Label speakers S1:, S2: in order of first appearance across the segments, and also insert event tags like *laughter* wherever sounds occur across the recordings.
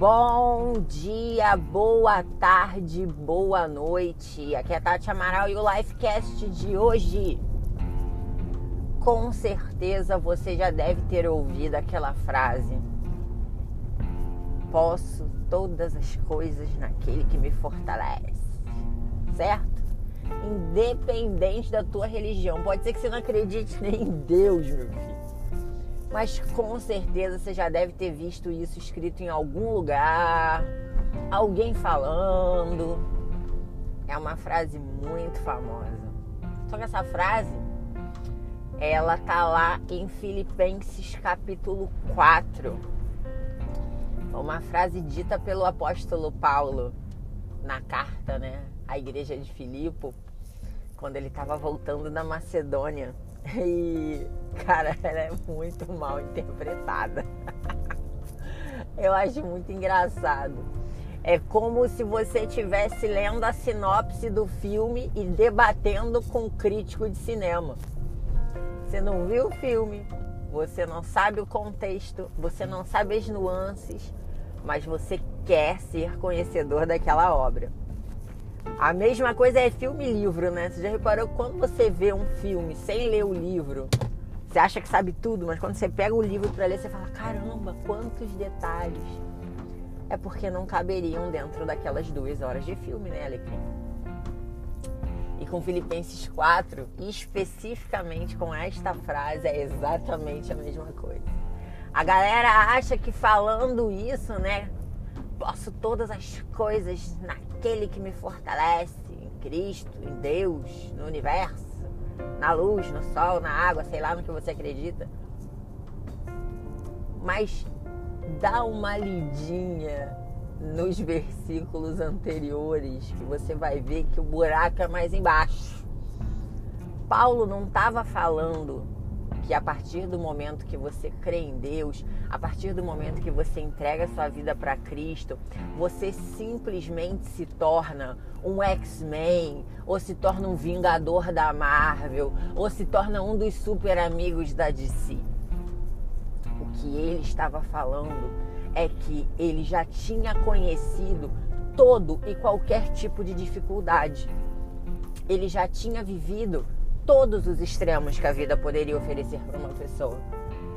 S1: Bom dia, boa tarde, boa noite. Aqui é Tati Amaral e o Lifecast de hoje. Com certeza você já deve ter ouvido aquela frase: Posso todas as coisas naquele que me fortalece. Certo? Independente da tua religião. Pode ser que você não acredite nem em Deus, meu filho mas com certeza você já deve ter visto isso escrito em algum lugar, alguém falando. É uma frase muito famosa. Só que essa frase, ela tá lá em Filipenses capítulo 4. Uma frase dita pelo apóstolo Paulo na carta, né, à igreja de Filipo, quando ele estava voltando da Macedônia. *laughs* E, cara, ela é muito mal interpretada. *laughs* Eu acho muito engraçado. É como se você estivesse lendo a sinopse do filme e debatendo com um crítico de cinema. Você não viu o filme, você não sabe o contexto, você não sabe as nuances, mas você quer ser conhecedor daquela obra. A mesma coisa é filme e livro, né? Você já reparou quando você vê um filme sem ler o livro, você acha que sabe tudo, mas quando você pega o livro para ler, você fala: caramba, quantos detalhes. É porque não caberiam dentro daquelas duas horas de filme, né, Alecrim? E com Filipenses 4, especificamente com esta frase, é exatamente a mesma coisa. A galera acha que falando isso, né, posso todas as coisas naquele que me fortalece, em Cristo, em Deus, no universo, na luz, no sol, na água, sei lá no que você acredita. Mas dá uma lidinha nos versículos anteriores que você vai ver que o buraco é mais embaixo. Paulo não estava falando que a partir do momento que você crê em Deus, a partir do momento que você entrega sua vida para Cristo, você simplesmente se torna um X-Men, ou se torna um Vingador da Marvel, ou se torna um dos super amigos da DC. O que ele estava falando é que ele já tinha conhecido todo e qualquer tipo de dificuldade. Ele já tinha vivido todos os extremos que a vida poderia oferecer para uma pessoa.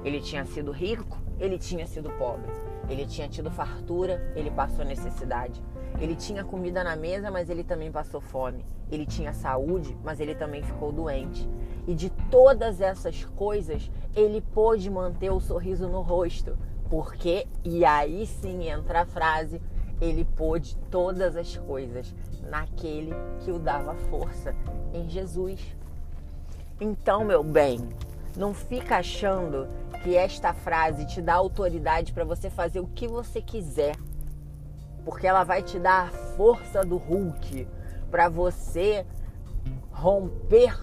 S1: Ele tinha sido rico, ele tinha sido pobre. Ele tinha tido fartura, ele passou necessidade. Ele tinha comida na mesa, mas ele também passou fome. Ele tinha saúde, mas ele também ficou doente. E de todas essas coisas, ele pôde manter o sorriso no rosto. Porque, e aí sim entra a frase, ele pôde todas as coisas naquele que o dava força, em Jesus. Então, meu bem, não fica achando que esta frase te dá autoridade para você fazer o que você quiser, porque ela vai te dar a força do Hulk para você romper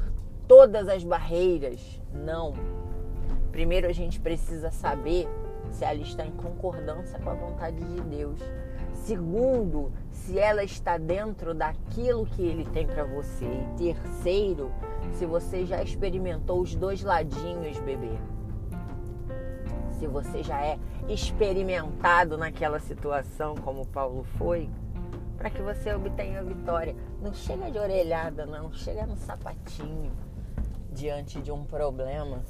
S1: todas as barreiras. Não. Primeiro a gente precisa saber se ela está em concordância com a vontade de Deus. Segundo, se ela está dentro daquilo que ele tem para você. E terceiro, se você já experimentou os dois ladinhos, bebê. Se você já é experimentado naquela situação como Paulo foi, para que você obtenha a vitória. Não chega de orelhada, não, chega no sapatinho diante de um problema.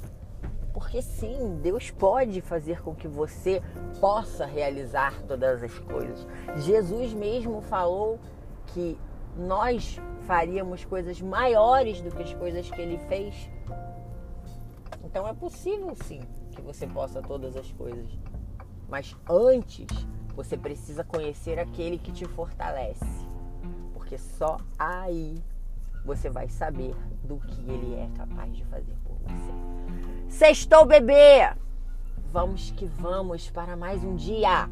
S1: Porque sim, Deus pode fazer com que você possa realizar todas as coisas. Jesus mesmo falou que nós faríamos coisas maiores do que as coisas que ele fez. Então é possível sim que você possa todas as coisas. Mas antes, você precisa conhecer aquele que te fortalece. Porque só aí você vai saber do que ele é capaz de fazer por você. Sextou, bebê! Vamos que vamos para mais um dia!